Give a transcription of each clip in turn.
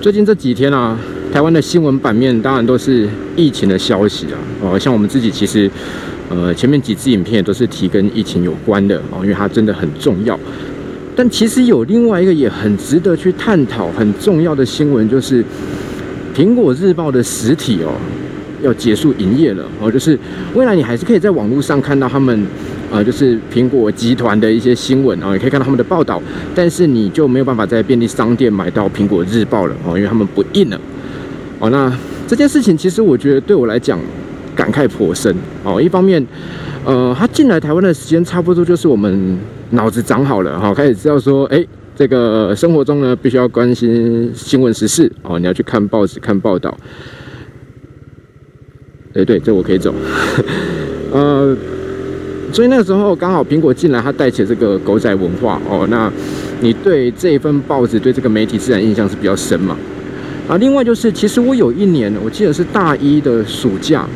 最近这几天啊，台湾的新闻版面当然都是疫情的消息啊。哦，像我们自己其实，呃，前面几支影片也都是提跟疫情有关的哦，因为它真的很重要。但其实有另外一个也很值得去探讨、很重要的新闻，就是苹果日报的实体哦要结束营业了哦，就是未来你还是可以在网络上看到他们。呃，就是苹果集团的一些新闻啊，也可以看到他们的报道，但是你就没有办法在便利商店买到苹果日报了哦，因为他们不印了。哦，那这件事情其实我觉得对我来讲感慨颇深哦。一方面，呃，他进来台湾的时间差不多就是我们脑子长好了哈，开始知道说，哎，这个生活中呢必须要关心新闻时事哦，你要去看报纸看报道。哎，对，这我可以走，呃。所以那时候刚好苹果进来，它带起这个狗仔文化哦。那你对这份报纸、对这个媒体自然印象是比较深嘛？啊，另外就是，其实我有一年，我记得是大一的暑假，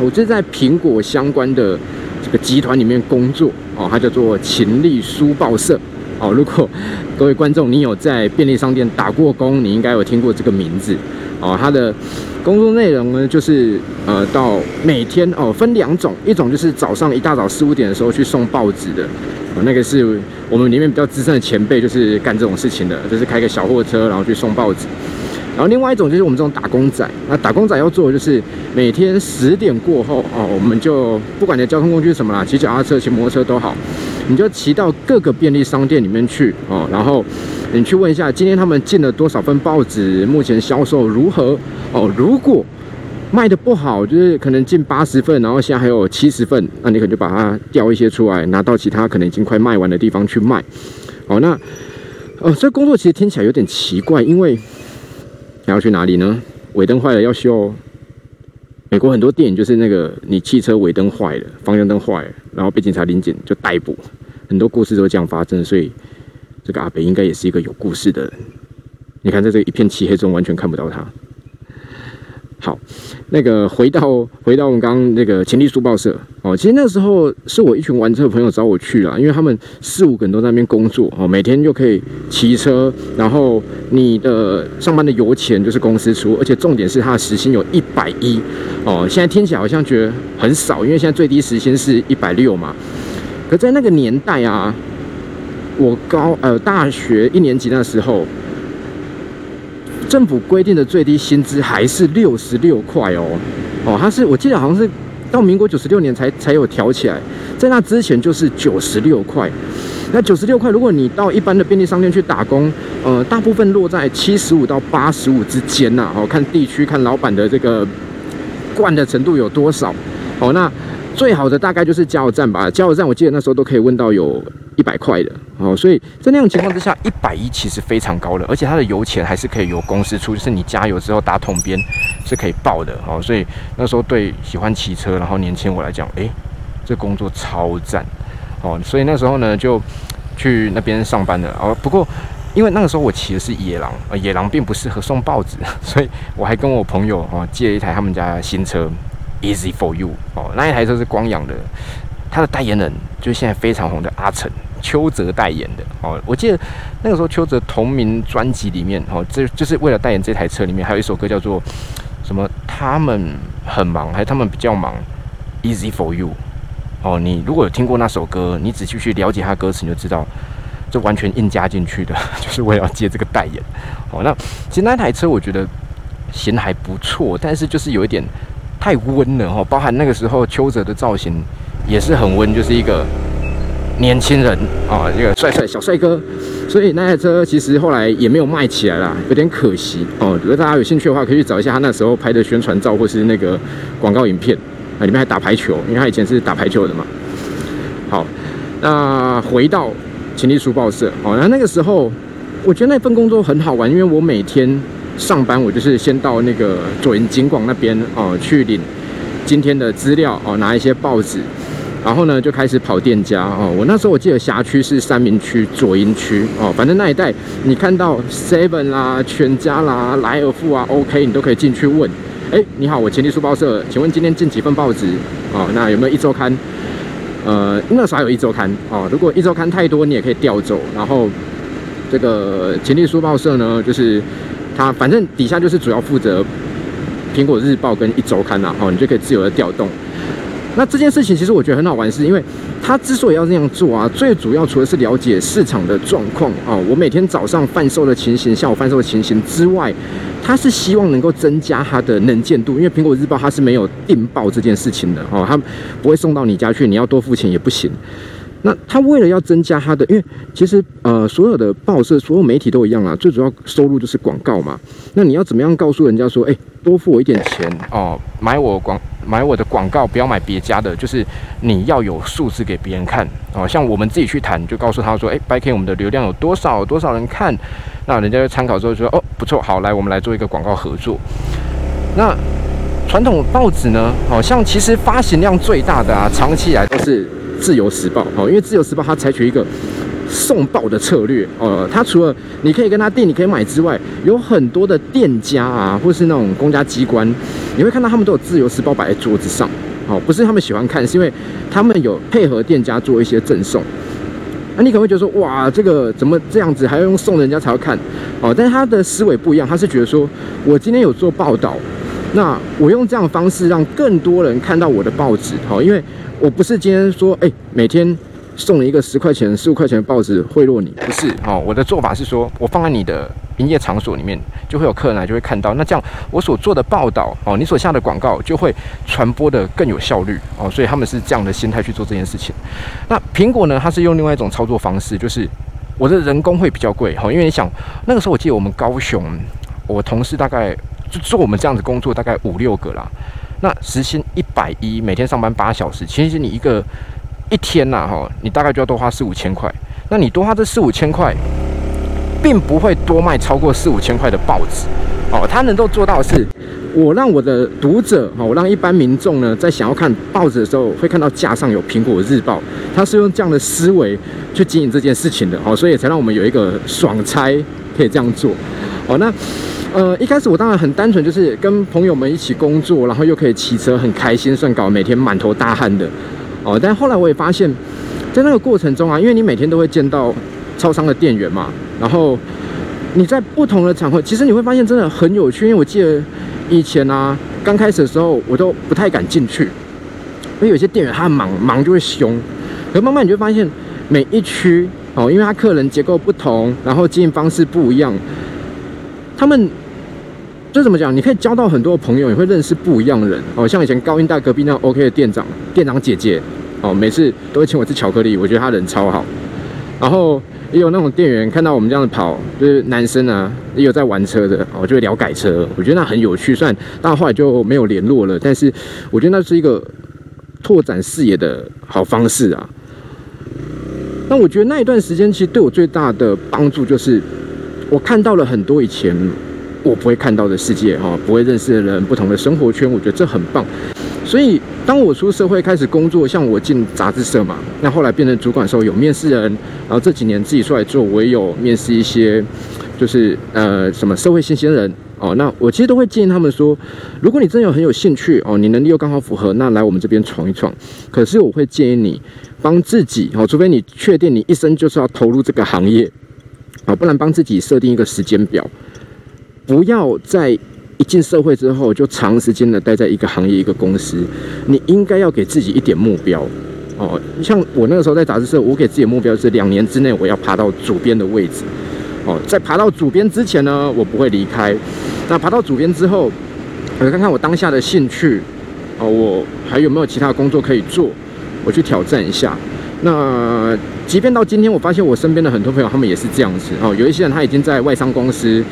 我就在苹果相关的这个集团里面工作哦，它叫做勤力书报社哦。如果 各位观众你有在便利商店打过工，你应该有听过这个名字哦。它的工作内容呢，就是呃，到每天哦，分两种，一种就是早上一大早四五点的时候去送报纸的，那个是我们里面比较资深的前辈，就是干这种事情的，就是开个小货车，然后去送报纸。然后另外一种就是我们这种打工仔，那打工仔要做的就是每天十点过后哦，我们就不管你的交通工具是什么啦，骑脚踏车、骑摩托车都好，你就骑到各个便利商店里面去哦，然后你去问一下今天他们进了多少份报纸，目前销售如何哦。如果卖的不好，就是可能进八十份，然后现在还有七十份，那你可能就把它调一些出来，拿到其他可能已经快卖完的地方去卖。哦，那呃，这工作其实听起来有点奇怪，因为你。要去哪里呢？尾灯坏了要修。美国很多电影就是那个，你汽车尾灯坏了，方向灯坏了，然后被警察临检就逮捕。很多故事都这样发生，所以这个阿北应该也是一个有故事的人。你看，在这一片漆黑中，完全看不到他。好，那个回到回到我们刚刚那个前力书报社哦，其实那时候是我一群玩车的朋友找我去了，因为他们四五个人都在那边工作哦，每天就可以骑车，然后你的上班的油钱就是公司出，而且重点是他的时薪有一百一哦，现在听起来好像觉得很少，因为现在最低时薪是一百六嘛，可在那个年代啊，我高呃大学一年级那时候。政府规定的最低薪资还是六十六块哦，哦，它是我记得好像是到民国九十六年才才有调起来，在那之前就是九十六块。那九十六块，如果你到一般的便利商店去打工，呃，大部分落在七十五到八十五之间呐。哦，看地区，看老板的这个惯的程度有多少。哦，那最好的大概就是加油站吧，加油站我记得那时候都可以问到有。一百块的哦，所以在那种情况之下，一百一其实非常高了，而且它的油钱还是可以由公司出，就是你加油之后打桶边是可以报的哦。所以那时候对喜欢骑车然后年轻我来讲，诶，这工作超赞哦。所以那时候呢就去那边上班了哦。不过因为那个时候我骑的是野狼，呃，野狼并不适合送报纸，所以我还跟我朋友哦借了一台他们家新车，Easy for You 哦，那一台车是光阳的，他的代言人就是现在非常红的阿成。邱泽代言的哦，我记得那个时候邱泽同名专辑里面哦，这就是为了代言这台车里面还有一首歌叫做什么？他们很忙，还是他们比较忙？Easy for you 哦，你如果有听过那首歌，你仔细去了解他歌词，你就知道这完全硬加进去的，就是为了接这个代言哦。那其实那台车我觉得型还不错，但是就是有一点太温了哦，包含那个时候邱泽的造型也是很温，就是一个。年轻人啊，一个帅帅小帅哥，所以那台车其实后来也没有卖起来啦，有点可惜哦。如果大家有兴趣的话，可以去找一下他那时候拍的宣传照或是那个广告影片啊，里面还打排球，因为他以前是打排球的嘛。好，那回到勤力书报社哦，那那个时候我觉得那份工作很好玩，因为我每天上班，我就是先到那个左营景广那边哦去领今天的资料哦，拿一些报纸。然后呢，就开始跑店家哦。我那时候我记得辖区是三明区、左营区哦，反正那一带你看到 Seven 啦、全家啦、莱尔富啊，OK，你都可以进去问。哎，你好，我前力书报社，请问今天进几份报纸？哦，那有没有一周刊？呃，那时候还有一周刊哦。如果一周刊太多，你也可以调走。然后这个前力书报社呢，就是它反正底下就是主要负责苹果日报跟一周刊呐，哦，你就可以自由的调动。那这件事情其实我觉得很好玩，是因为他之所以要那样做啊，最主要除了是了解市场的状况啊，我每天早上贩售的情形，下午贩售的情形之外，他是希望能够增加它的能见度，因为苹果日报它是没有订报这件事情的哦，它不会送到你家去，你要多付钱也不行。那他为了要增加他的，因为其实呃所有的报社、所有媒体都一样啊，最主要收入就是广告嘛。那你要怎么样告诉人家说，哎，多付我一点钱哦，买我广买我的广告，不要买别家的，就是你要有数字给别人看哦。像我们自己去谈，就告诉他说，哎，by K 我们的流量有多少，多少人看，那人家就参考之后说，哦，不错，好，来我们来做一个广告合作。那传统报纸呢，好像其实发行量最大的啊，长期以来都是。自由时报哦，因为自由时报它采取一个送报的策略哦，它除了你可以跟他订，你可以买之外，有很多的店家啊，或是那种公家机关，你会看到他们都有自由时报摆在桌子上哦，不是他们喜欢看，是因为他们有配合店家做一些赠送。那你可能会觉得说，哇，这个怎么这样子，还要用送人家才要看哦？但是他的思维不一样，他是觉得说我今天有做报道，那我用这样的方式让更多人看到我的报纸哦，因为。我不是今天说，哎，每天送你一个十块钱、十五块钱的报纸贿赂你，不是哦。我的做法是说，我放在你的营业场所里面，就会有客人来，就会看到。那这样我所做的报道哦，你所下的广告就会传播的更有效率哦。所以他们是这样的心态去做这件事情。那苹果呢，它是用另外一种操作方式，就是我的人工会比较贵哈，因为你想那个时候，我记得我们高雄，我同事大概就做我们这样子工作，大概五六个啦。那时薪一百一，每天上班八小时，其实你一个一天呐，哈，你大概就要多花四五千块。那你多花这四五千块，并不会多卖超过四五千块的报纸，哦，他能够做到的是，我让我的读者，哈，我让一般民众呢，在想要看报纸的时候，会看到架上有苹果日报，他是用这样的思维去经营这件事情的，哦，所以才让我们有一个爽差可以这样做，哦，那。呃，一开始我当然很单纯，就是跟朋友们一起工作，然后又可以骑车，很开心，算搞每天满头大汗的哦。但后来我也发现，在那个过程中啊，因为你每天都会见到超商的店员嘛，然后你在不同的场合，其实你会发现真的很有趣。因为我记得以前啊，刚开始的时候，我都不太敢进去，因为有些店员他忙忙就会凶。可慢慢你就发现，每一区哦，因为他客人结构不同，然后经营方式不一样，他们。就怎么讲？你可以交到很多朋友，你会认识不一样的人哦。像以前高音大隔壁那 OK 的店长，店长姐姐哦，每次都会请我吃巧克力，我觉得他人超好。然后也有那种店员看到我们这样子跑，就是男生啊，也有在玩车的哦，就会聊改车，我觉得那很有趣。虽然到后来就没有联络了，但是我觉得那是一个拓展视野的好方式啊。那我觉得那一段时间其实对我最大的帮助就是，我看到了很多以前。我不会看到的世界，哈，不会认识的人，不同的生活圈，我觉得这很棒。所以，当我出社会开始工作，像我进杂志社嘛，那后来变成主管的时候，有面试人，然后这几年自己出来做，我也有面试一些，就是呃什么社会新鲜人哦。那我其实都会建议他们说，如果你真有很有兴趣哦，你能力又刚好符合，那来我们这边闯一闯。可是我会建议你帮自己哦，除非你确定你一生就是要投入这个行业啊，不然帮自己设定一个时间表。不要在一进社会之后就长时间的待在一个行业一个公司，你应该要给自己一点目标哦。像我那个时候在杂志社，我给自己的目标是两年之内我要爬到主编的位置哦。在爬到主编之前呢，我不会离开。那爬到主编之后，我看看我当下的兴趣哦，我还有没有其他工作可以做，我去挑战一下。那即便到今天，我发现我身边的很多朋友他们也是这样子哦。有一些人他已经在外商公司。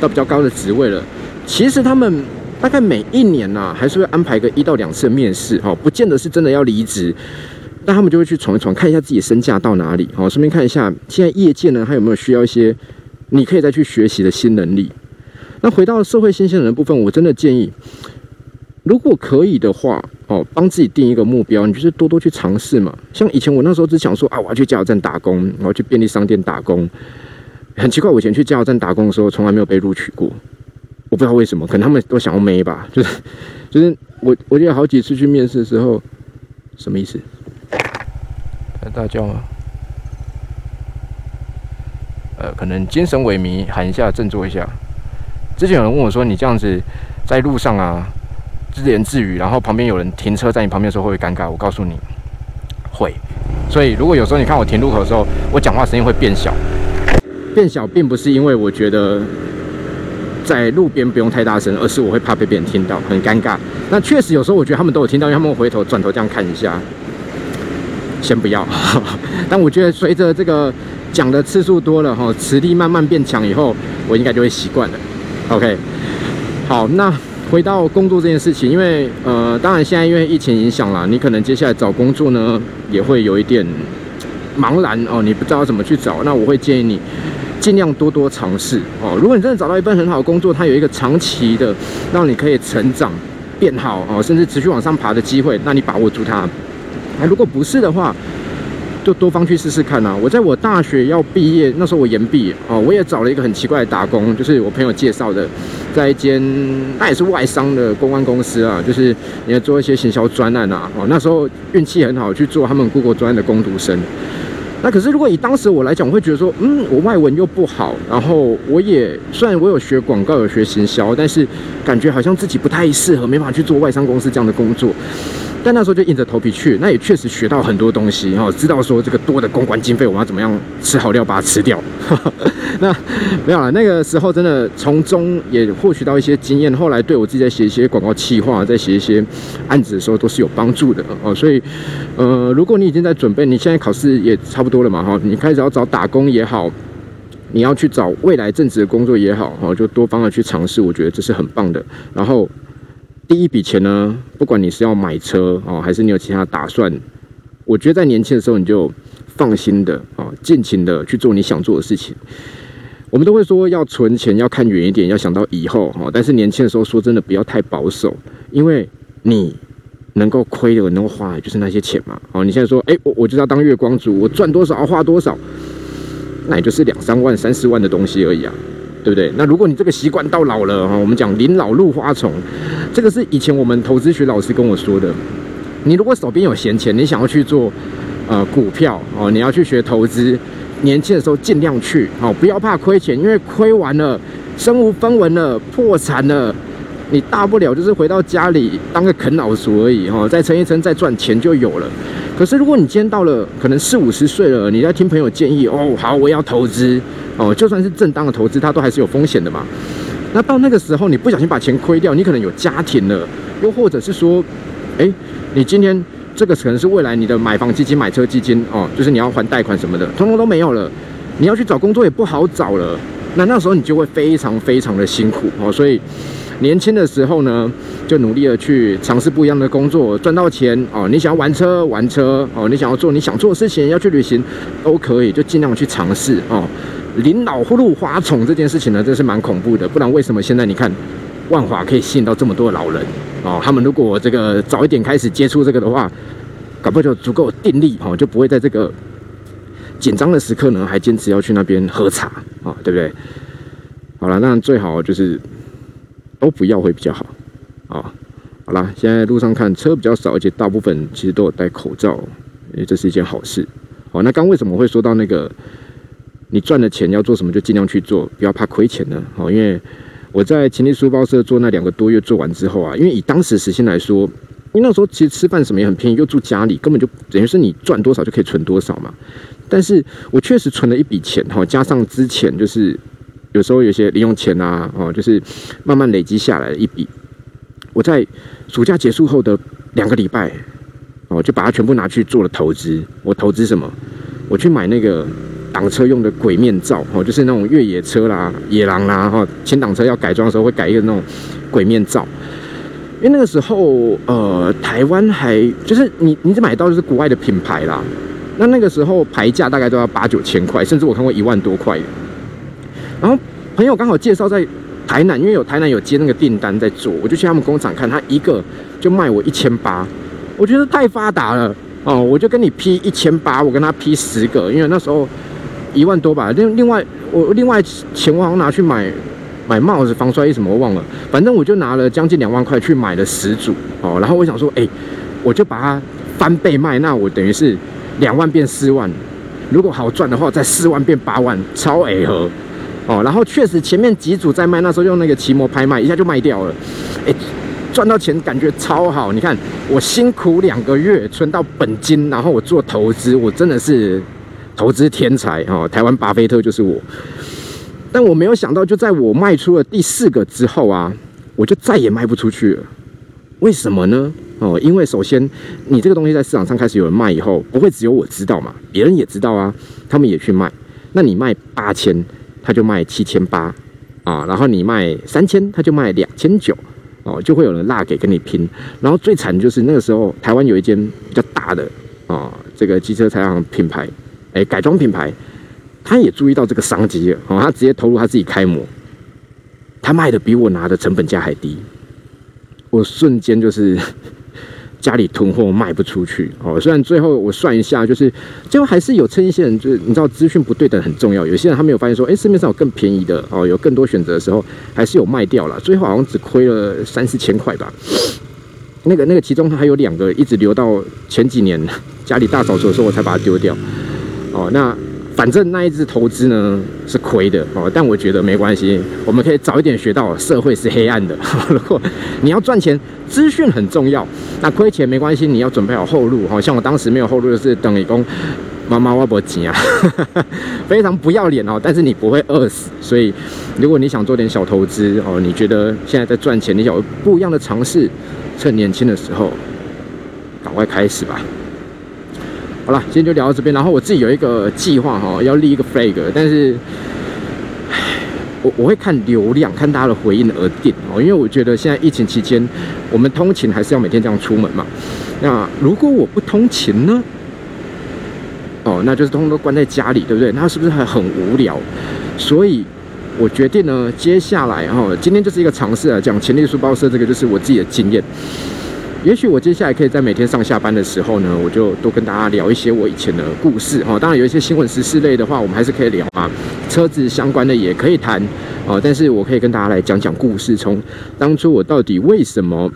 到比较高的职位了，其实他们大概每一年呐，还是会安排个一到两次的面试，哈，不见得是真的要离职，但他们就会去闯一闯，看一下自己身价到哪里，好，顺便看一下现在业界呢，还有没有需要一些你可以再去学习的新能力。那回到社会新鲜人的部分，我真的建议，如果可以的话，哦，帮自己定一个目标，你就是多多去尝试嘛。像以前我那时候只想说啊，我要去加油站打工，我要去便利商店打工。很奇怪，我以前去加油站打工的时候，从来没有被录取过。我不知道为什么，可能他们都想要没吧。就是，就是我，我记得好几次去面试的时候，什么意思？在大叫吗？呃，可能精神萎靡，喊一下，振作一下。之前有人问我说，你这样子在路上啊自言自语，然后旁边有人停车在你旁边的时候会不会尴尬？我告诉你，会。所以如果有时候你看我停路口的时候，我讲话声音会变小，变小并不是因为我觉得在路边不用太大声，而是我会怕被别人听到，很尴尬。那确实有时候我觉得他们都有听到，因为他们回头转头这样看一下。先不要，但我觉得随着这个讲的次数多了哈，磁力慢慢变强以后，我应该就会习惯了。OK，好，那回到工作这件事情，因为呃，当然现在因为疫情影响啦，你可能接下来找工作呢也会有一点茫然哦，你不知道怎么去找。那我会建议你尽量多多尝试哦。如果你真的找到一份很好的工作，它有一个长期的让你可以成长变好哦，甚至持续往上爬的机会，那你把握住它。哎，如果不是的话，就多方去试试看呐。我在我大学要毕业那时候，我延毕哦，我也找了一个很奇怪的打工，就是我朋友介绍的，在一间那也是外商的公关公司啊，就是你要做一些行销专案啊。哦，那时候运气很好，去做他们 Google 专案的攻读生。那可是如果以当时我来讲，我会觉得说，嗯，我外文又不好，然后我也虽然我有学广告，有学行销，但是感觉好像自己不太适合，没法去做外商公司这样的工作。但那时候就硬着头皮去，那也确实学到很多东西哈，知道说这个多的公关经费，我们要怎么样吃好料把它吃掉。那没有了，那个时候真的从中也获取到一些经验，后来对我自己在写一些广告企划，在写一些案子的时候都是有帮助的哦。所以，呃，如果你已经在准备，你现在考试也差不多了嘛哈，你开始要找打工也好，你要去找未来正职的工作也好，哈，就多方的去尝试，我觉得这是很棒的。然后。第一笔钱呢，不管你是要买车哦，还是你有其他打算，我觉得在年轻的时候你就放心的啊，尽情的去做你想做的事情。我们都会说要存钱，要看远一点，要想到以后哈。但是年轻的时候说真的不要太保守，因为你能够亏的、能够花的就是那些钱嘛。哦，你现在说，哎，我我就要当月光族，我赚多少花多少，那也就是两三万、三四万的东西而已啊。对不对？那如果你这个习惯到老了哈，我们讲临老入花丛，这个是以前我们投资学老师跟我说的。你如果手边有闲钱，你想要去做呃股票哦，你要去学投资，年轻的时候尽量去哦，不要怕亏钱，因为亏完了身无分文了，破产了，你大不了就是回到家里当个啃老族而已哈，再撑一撑再赚钱就有了。可是如果你今天到了可能四五十岁了，你在听朋友建议哦，好，我要投资。哦，就算是正当的投资，它都还是有风险的嘛。那到那个时候，你不小心把钱亏掉，你可能有家庭了，又或者是说，哎，你今天这个可能是未来你的买房基金、买车基金哦，就是你要还贷款什么的，通通都没有了。你要去找工作也不好找了。那那时候你就会非常非常的辛苦哦。所以年轻的时候呢，就努力的去尝试不一样的工作，赚到钱哦。你想要玩车玩车哦，你想要做你想做的事情，要去旅行都可以，就尽量去尝试哦。临老入花丛这件事情呢，真是蛮恐怖的。不然为什么现在你看万华可以吸引到这么多老人哦？他们如果这个早一点开始接触这个的话，搞不好就足够定力哦，就不会在这个紧张的时刻呢，还坚持要去那边喝茶啊，对不对？好了，那最好就是都不要会比较好啊。好了，现在路上看车比较少，而且大部分其实都有戴口罩，因为这是一件好事。好，那刚为什么会说到那个？你赚的钱要做什么就尽量去做，不要怕亏钱呢。好，因为我在勤力书包社做那两个多月做完之后啊，因为以当时时薪来说，因为那时候其实吃饭什么也很便宜，又住家里，根本就等于是你赚多少就可以存多少嘛。但是我确实存了一笔钱哈，加上之前就是有时候有些零用钱啊，哦，就是慢慢累积下来一笔。我在暑假结束后的两个礼拜，哦，就把它全部拿去做了投资。我投资什么？我去买那个。挡车用的鬼面罩哦，就是那种越野车啦、野狼啦哈，前挡车要改装的时候会改一个那种鬼面罩。因为那个时候呃，台湾还就是你你只买到就是国外的品牌啦，那那个时候牌价大概都要八九千块，甚至我看过一万多块。然后朋友刚好介绍在台南，因为有台南有接那个订单在做，我就去他们工厂看，他一个就卖我一千八，我觉得太发达了哦，我就跟你批一千八，我跟他批十个，因为那时候。一万多吧，另另外我另外钱我好像拿去买买帽子、防摔衣什么，我忘了。反正我就拿了将近两万块去买了十组哦。然后我想说，哎，我就把它翻倍卖，那我等于是两万变四万。如果好赚的话，再四万变八万，超 A 和。哦，然后确实前面几组在卖，那时候用那个奇摩拍卖，一下就卖掉了，哎，赚到钱感觉超好。你看我辛苦两个月存到本金，然后我做投资，我真的是投资天才哦，台湾巴菲特就是我。但我没有想到，就在我卖出了第四个之后啊，我就再也卖不出去了。为什么呢？哦，因为首先你这个东西在市场上开始有人卖以后，不会只有我知道嘛，别人也知道啊，他们也去卖。那你卖八千，他就卖七千八啊，然后你卖三千，他就卖两千九哦，就会有人拉给跟你拼。然后最惨就是那个时候，台湾有一间比较大的啊，这个机车采行品牌，哎，改装品牌，他也注意到这个商机了哦，他直接投入他自己开模，他卖的比我拿的成本价还低，我瞬间就是。家里囤货卖不出去哦，虽然最后我算一下，就是最后还是有撑一些人，就是你知道资讯不对等很重要，有些人他没有发现说，哎，市面上有更便宜的哦，有更多选择的时候，还是有卖掉了，最后好像只亏了三四千块吧。那个那个其中还有两个一直留到前几年家里大扫除的时候，我才把它丢掉。哦，那。反正那一只投资呢是亏的哦，但我觉得没关系，我们可以早一点学到社会是黑暗的。如果你要赚钱，资讯很重要，那亏钱没关系，你要准备好后路。好像我当时没有后路，就是等于讲妈妈我不急啊，非常不要脸哦。但是你不会饿死，所以如果你想做点小投资哦，你觉得现在在赚钱，你想不一样的尝试，趁年轻的时候赶快开始吧。好了，今天就聊到这边。然后我自己有一个计划哈，要立一个 flag，但是，我我会看流量，看大家的回应而定哦。因为我觉得现在疫情期间，我们通勤还是要每天这样出门嘛。那如果我不通勤呢？哦，那就是通通都关在家里，对不对？那是不是还很无聊？所以我决定呢，接下来哈，今天就是一个尝试啊，讲潜力书包社这个，就是我自己的经验。也许我接下来可以在每天上下班的时候呢，我就多跟大家聊一些我以前的故事哈。当然有一些新闻时事类的话，我们还是可以聊啊。车子相关的也可以谈哦。但是我可以跟大家来讲讲故事，从当初我到底为什么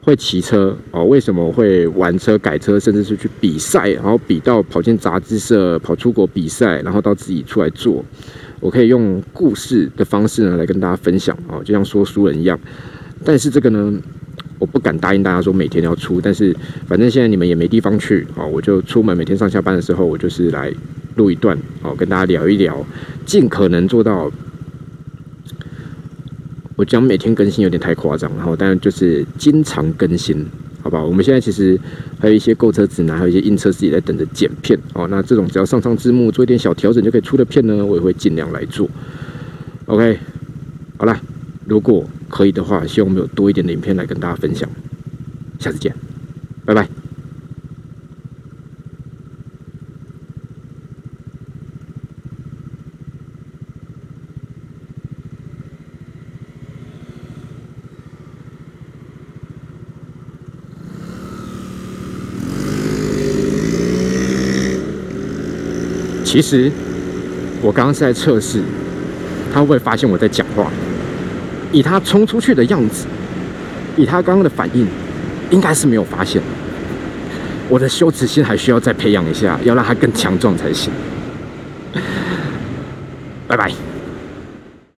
会骑车哦，为什么会玩车、改车，甚至是去比赛，然后比到跑进杂志社、跑出国比赛，然后到自己出来做，我可以用故事的方式呢来跟大家分享哦，就像说书人一样。但是这个呢？我不敢答应大家说每天要出，但是反正现在你们也没地方去哦，我就出门每天上下班的时候，我就是来录一段哦，跟大家聊一聊，尽可能做到。我讲每天更新有点太夸张，然后但就是经常更新，好不好？我们现在其实还有一些购车指南，还有一些印车自己在等着剪片哦。那这种只要上上字幕，做一点小调整就可以出的片呢，我也会尽量来做。OK，好了，如果。可以的话，希望我们有多一点的影片来跟大家分享。下次见，拜拜。其实我刚刚是在测试，他会不会发现我在讲？以他冲出去的样子，以他刚刚的反应，应该是没有发现。我的羞耻心还需要再培养一下，要让他更强壮才行。拜拜。